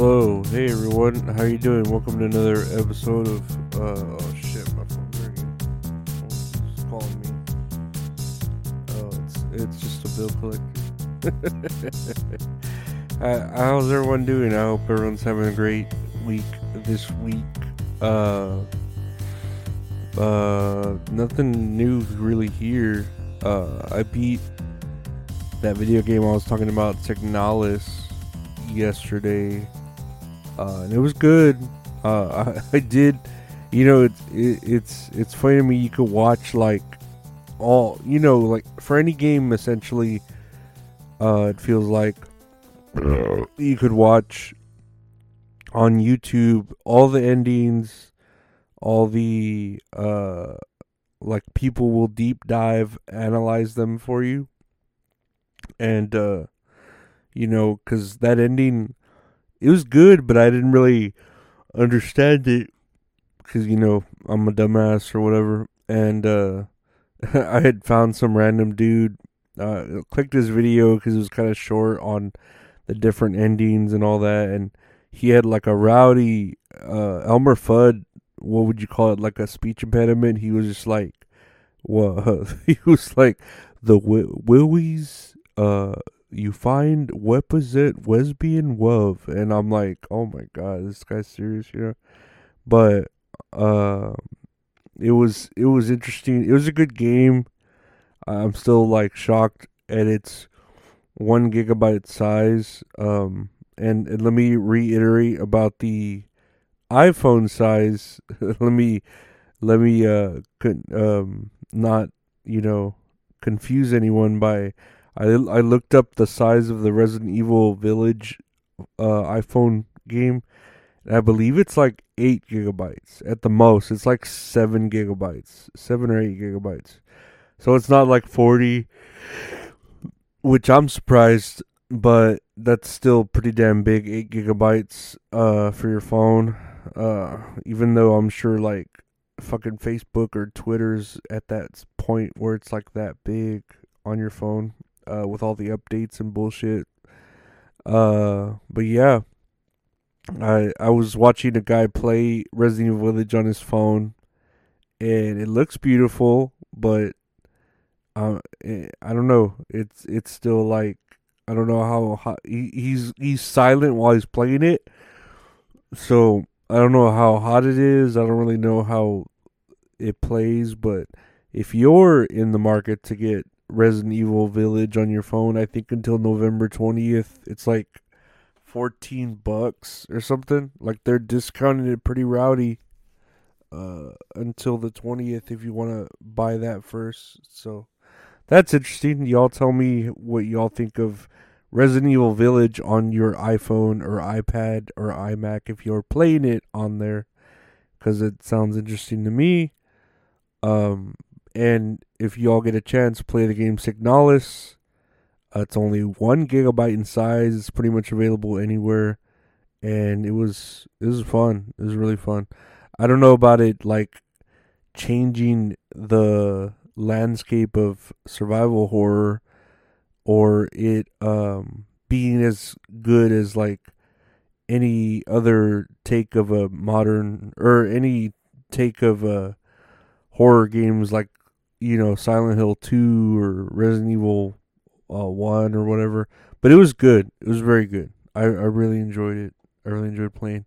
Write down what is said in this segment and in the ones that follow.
Hello, hey everyone, how you doing? Welcome to another episode of uh oh shit, my phone's ringing. Calling me. Oh, it's it's just a bill collector. uh, how's everyone doing? I hope everyone's having a great week this week. Uh uh nothing new really here. Uh I beat that video game I was talking about, Signalis, yesterday uh, and it was good. Uh, I, I, did, you know, it's it, it's it's funny to me. You could watch like all, you know, like for any game, essentially, uh, it feels like you could watch on YouTube all the endings, all the uh, like people will deep dive analyze them for you, and uh, you know, because that ending it was good, but I didn't really understand it because you know I'm a dumbass or whatever. And uh, I had found some random dude, uh, clicked his video because it was kind of short on the different endings and all that, and he had like a rowdy uh, Elmer Fudd. What would you call it? Like a speech impediment. He was just like, what? he was like the Willies. Uh, you find represent lesbian love and i'm like oh my god this guy's serious you know but uh it was it was interesting. It was a good game. I'm still like shocked at its one gigabyte size. Um and, and let me reiterate about the iphone size. Let me let me uh con- um not you know confuse anyone by I I looked up the size of the Resident Evil Village uh, iPhone game. And I believe it's like eight gigabytes at the most. It's like seven gigabytes, seven or eight gigabytes. So it's not like forty, which I'm surprised, but that's still pretty damn big. Eight gigabytes uh, for your phone. Uh, even though I'm sure like fucking Facebook or Twitter's at that point where it's like that big on your phone uh, with all the updates and bullshit. Uh, but yeah, I I was watching a guy play Resident Evil Village on his phone, and it looks beautiful, but uh, I don't know. It's it's still like I don't know how hot he, he's he's silent while he's playing it, so I don't know how hot it is. I don't really know how it plays, but if you're in the market to get Resident Evil Village on your phone. I think until November 20th, it's like 14 bucks or something. Like they're discounting it pretty rowdy uh, until the 20th if you want to buy that first. So that's interesting. Y'all tell me what y'all think of Resident Evil Village on your iPhone or iPad or iMac if you're playing it on there because it sounds interesting to me. Um, and if y'all get a chance, play the game Signalis. Uh, it's only one gigabyte in size. It's pretty much available anywhere, and it was it was fun. It was really fun. I don't know about it like changing the landscape of survival horror, or it um being as good as like any other take of a modern or any take of a horror games like you know Silent Hill two or Resident Evil uh, one or whatever. But it was good. It was very good. I I really enjoyed it. I really enjoyed playing,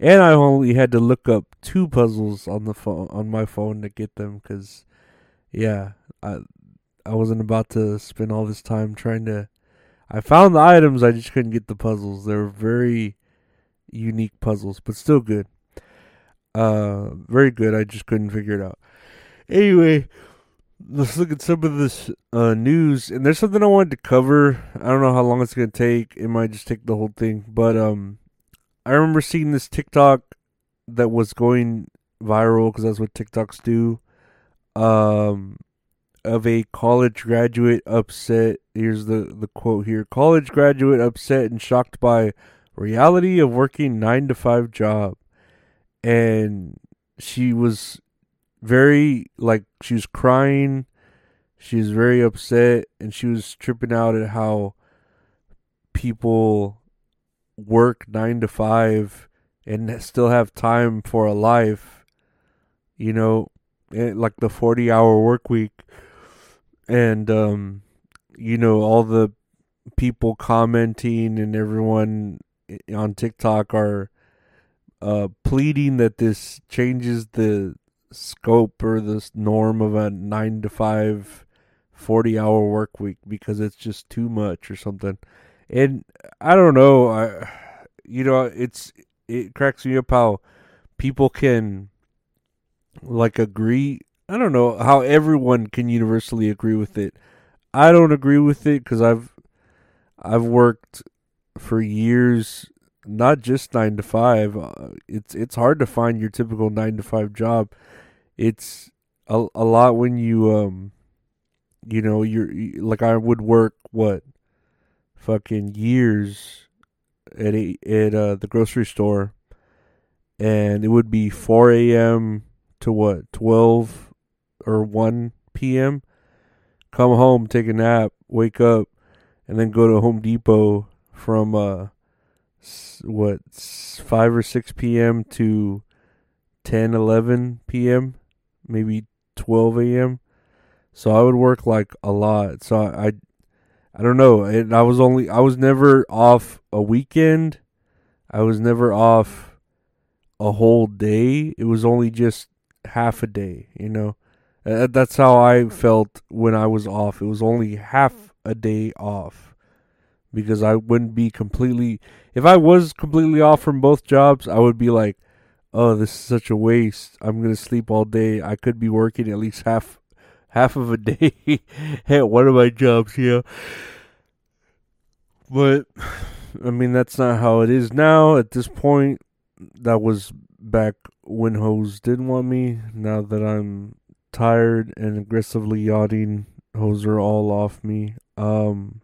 and I only had to look up two puzzles on the phone on my phone to get them because, yeah, I I wasn't about to spend all this time trying to. I found the items. I just couldn't get the puzzles. They were very unique puzzles, but still good. Uh, very good. I just couldn't figure it out. Anyway, let's look at some of this uh, news. And there's something I wanted to cover. I don't know how long it's gonna take. It might just take the whole thing. But um, I remember seeing this TikTok that was going viral because that's what TikToks do. Um, of a college graduate upset. Here's the the quote here: "College graduate upset and shocked by reality of working nine to five job." And she was very like she was crying. She was very upset, and she was tripping out at how people work nine to five and still have time for a life. You know, eh, like the forty hour work week and um, you know all the people commenting and everyone on TikTok are uh, pleading that this changes the scope or the norm of a 9 to 5 40 hour work week because it's just too much or something. And I don't know, I you know, it's it cracks me up how people can like agree I don't know how everyone can universally agree with it. I don't agree with it because I've I've worked for years, not just nine to five. Uh, it's it's hard to find your typical nine to five job. It's a a lot when you um, you know, you're like I would work what, fucking years at a, at uh, the grocery store, and it would be four a.m. to what twelve or 1 p.m. Come home, take a nap, wake up, and then go to Home Depot from uh what 5 or 6 p.m. to 10, 11 p.m., maybe 12 a.m. So I would work like a lot. So I, I, I don't know. And I was only I was never off a weekend. I was never off a whole day. It was only just half a day, you know. That's how I felt when I was off. It was only half a day off because I wouldn't be completely. If I was completely off from both jobs, I would be like, "Oh, this is such a waste. I'm gonna sleep all day. I could be working at least half half of a day at one of my jobs here." But I mean, that's not how it is now. At this point, that was back when hoes didn't want me. Now that I'm tired and aggressively yachting. Hoes are all off me. Um,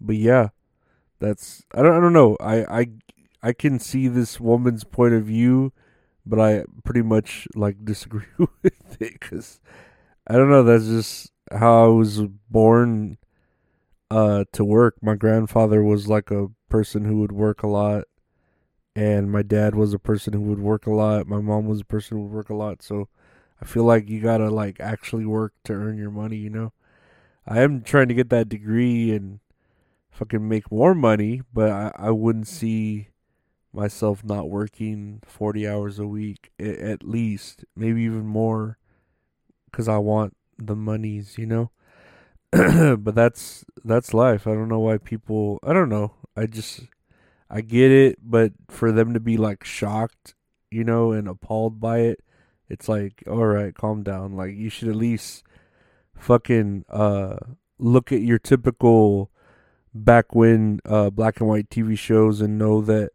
but yeah, that's I don't I don't know. I I I can see this woman's point of view, but I pretty much like disagree with it because I don't know. That's just how I was born uh to work. My grandfather was like a person who would work a lot and my dad was a person who would work a lot. My mom was a person who would work a lot. So I feel like you gotta like actually work to earn your money, you know. I am trying to get that degree and fucking make more money, but I, I wouldn't see myself not working 40 hours a week at least, maybe even more cuz I want the monies, you know. but that's that's life. I don't know why people I don't know. I just I get it, but for them to be like shocked, you know, and appalled by it, it's like, all right, calm down. Like you should at least fucking uh look at your typical back when uh black and white TV shows and know that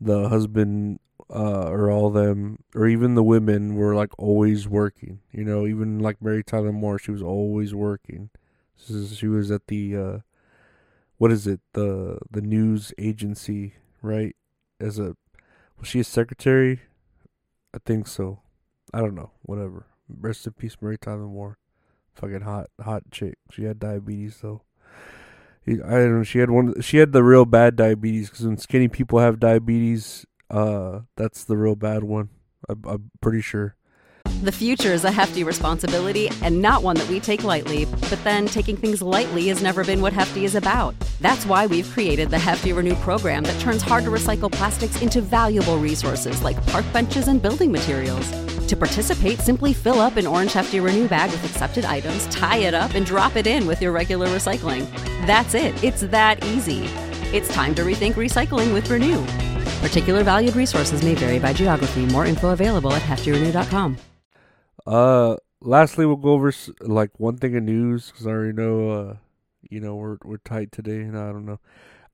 the husband uh or all them or even the women were like always working. You know, even like Mary Tyler Moore, she was always working. She was at the uh what is it? The the news agency, right? As a was she a secretary? I think so. I don't know. Whatever. Rest in peace, Mary Tyler Moore. Fucking hot, hot chick. She had diabetes though. I don't know. She had one. She had the real bad diabetes because when skinny people have diabetes, uh, that's the real bad one. I, I'm pretty sure. The future is a hefty responsibility and not one that we take lightly, but then taking things lightly has never been what Hefty is about. That's why we've created the Hefty Renew program that turns hard to recycle plastics into valuable resources like park benches and building materials. To participate, simply fill up an orange Hefty Renew bag with accepted items, tie it up, and drop it in with your regular recycling. That's it. It's that easy. It's time to rethink recycling with Renew. Particular valued resources may vary by geography. More info available at heftyrenew.com. Uh, lastly, we'll go over like one thing of news because I already know. Uh, you know we're we're tight today, and I don't know.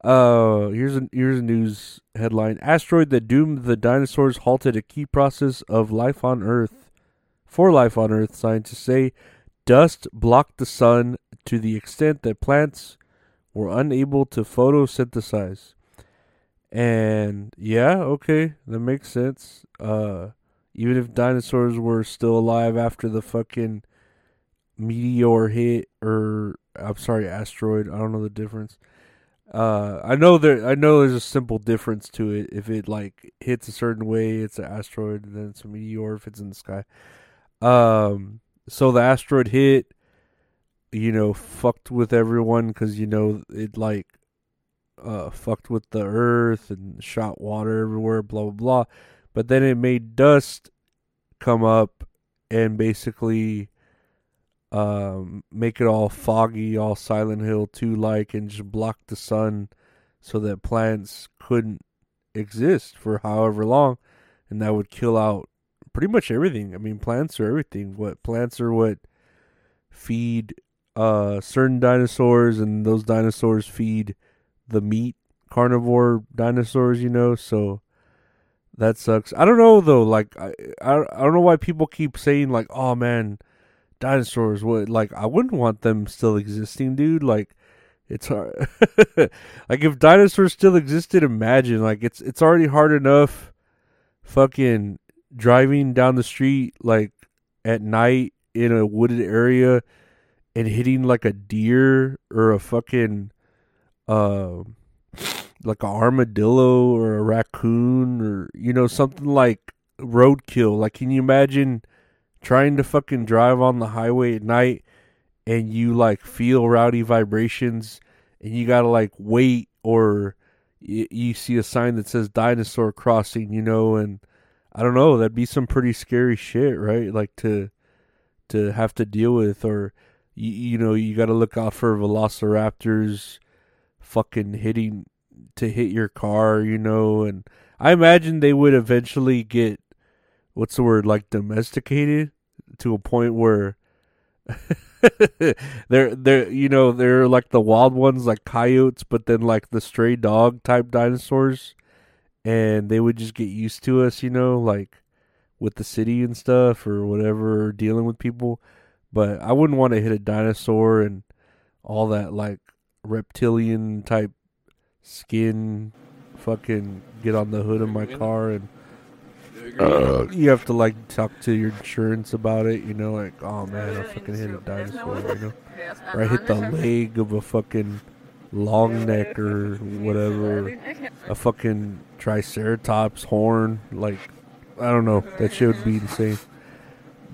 Uh, here's a here's a news headline: Asteroid that doomed the dinosaurs halted a key process of life on Earth. For life on Earth, scientists say dust blocked the sun to the extent that plants were unable to photosynthesize. And yeah, okay, that makes sense. Uh, even if dinosaurs were still alive after the fucking meteor hit, or I'm sorry, asteroid. I don't know the difference. Uh, I know there. I know there's a simple difference to it. If it like hits a certain way, it's an asteroid, and then it's a meteor if it's in the sky. Um, so the asteroid hit, you know, fucked with everyone because you know it like uh fucked with the earth and shot water everywhere, blah blah blah. But then it made dust come up and basically um make it all foggy, all Silent Hill 2 like and just block the sun so that plants couldn't exist for however long and that would kill out pretty much everything. I mean plants are everything. What plants are what feed uh certain dinosaurs and those dinosaurs feed the meat carnivore dinosaurs, you know, so that sucks. I don't know though, like I I, I don't know why people keep saying like, "Oh man, dinosaurs what like I wouldn't want them still existing, dude." Like it's hard. like if dinosaurs still existed, imagine like it's it's already hard enough fucking driving down the street like at night in a wooded area and hitting like a deer or a fucking um like a armadillo or a raccoon or you know something like roadkill. Like, can you imagine trying to fucking drive on the highway at night and you like feel rowdy vibrations and you gotta like wait or y- you see a sign that says dinosaur crossing, you know, and I don't know, that'd be some pretty scary shit, right? Like to to have to deal with or you, you know, you got to look out for velociraptors fucking hitting to hit your car, you know, and I imagine they would eventually get what's the word like domesticated to a point where they're they're you know they're like the wild ones like coyotes but then like the stray dog type dinosaurs. And they would just get used to us you know like with the city and stuff or whatever or dealing with people. But I wouldn't want to hit a dinosaur and all that like reptilian type skin fucking get on the hood of my car and uh, you have to like talk to your insurance about it, you know, like oh man, I fucking hit a dinosaur, you know, or I hit the leg of a fucking long neck or whatever, a fucking triceratops horn, like I don't know, that shit would be insane.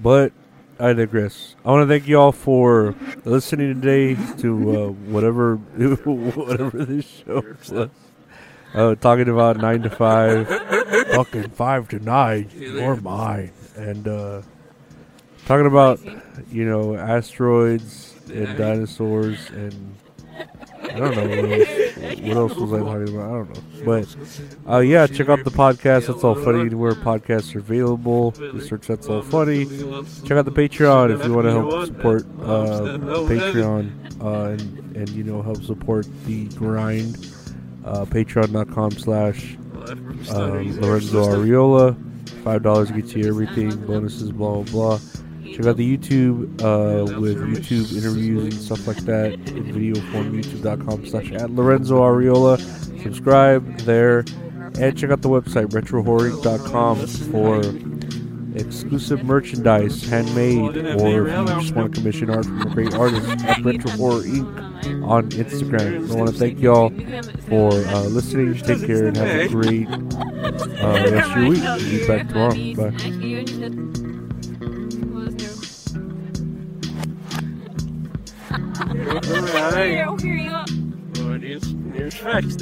But I digress. I want to thank you all for listening today to uh, whatever whatever this show was. Uh, talking about nine to five, fucking five to nine, or mine, and uh, talking about you know asteroids and dinosaurs and I don't know what else, what else was I talking about. I don't know, but uh, yeah, check out the podcast. That's all funny. Anywhere podcasts are available, just search that's all funny. Check out the Patreon if you want to help support uh, Patreon uh, and and you know help support the grind uh, patreon.com slash um, Lorenzo Ariola. Five dollars gets you everything, bonuses, blah blah blah. Check out the YouTube uh, with YouTube interviews and stuff like that in video form. YouTube.com slash at Lorenzo Ariola. Subscribe there, and check out the website retrohorror.com for exclusive merchandise, handmade, or if you just want to commission art from a great artist at Retro Horror Inc. on Instagram. I want to thank y'all for uh, listening. Take care and have a great uh, rest of your week. We'll be back tomorrow. Bye. Here, here you go. News, news facts.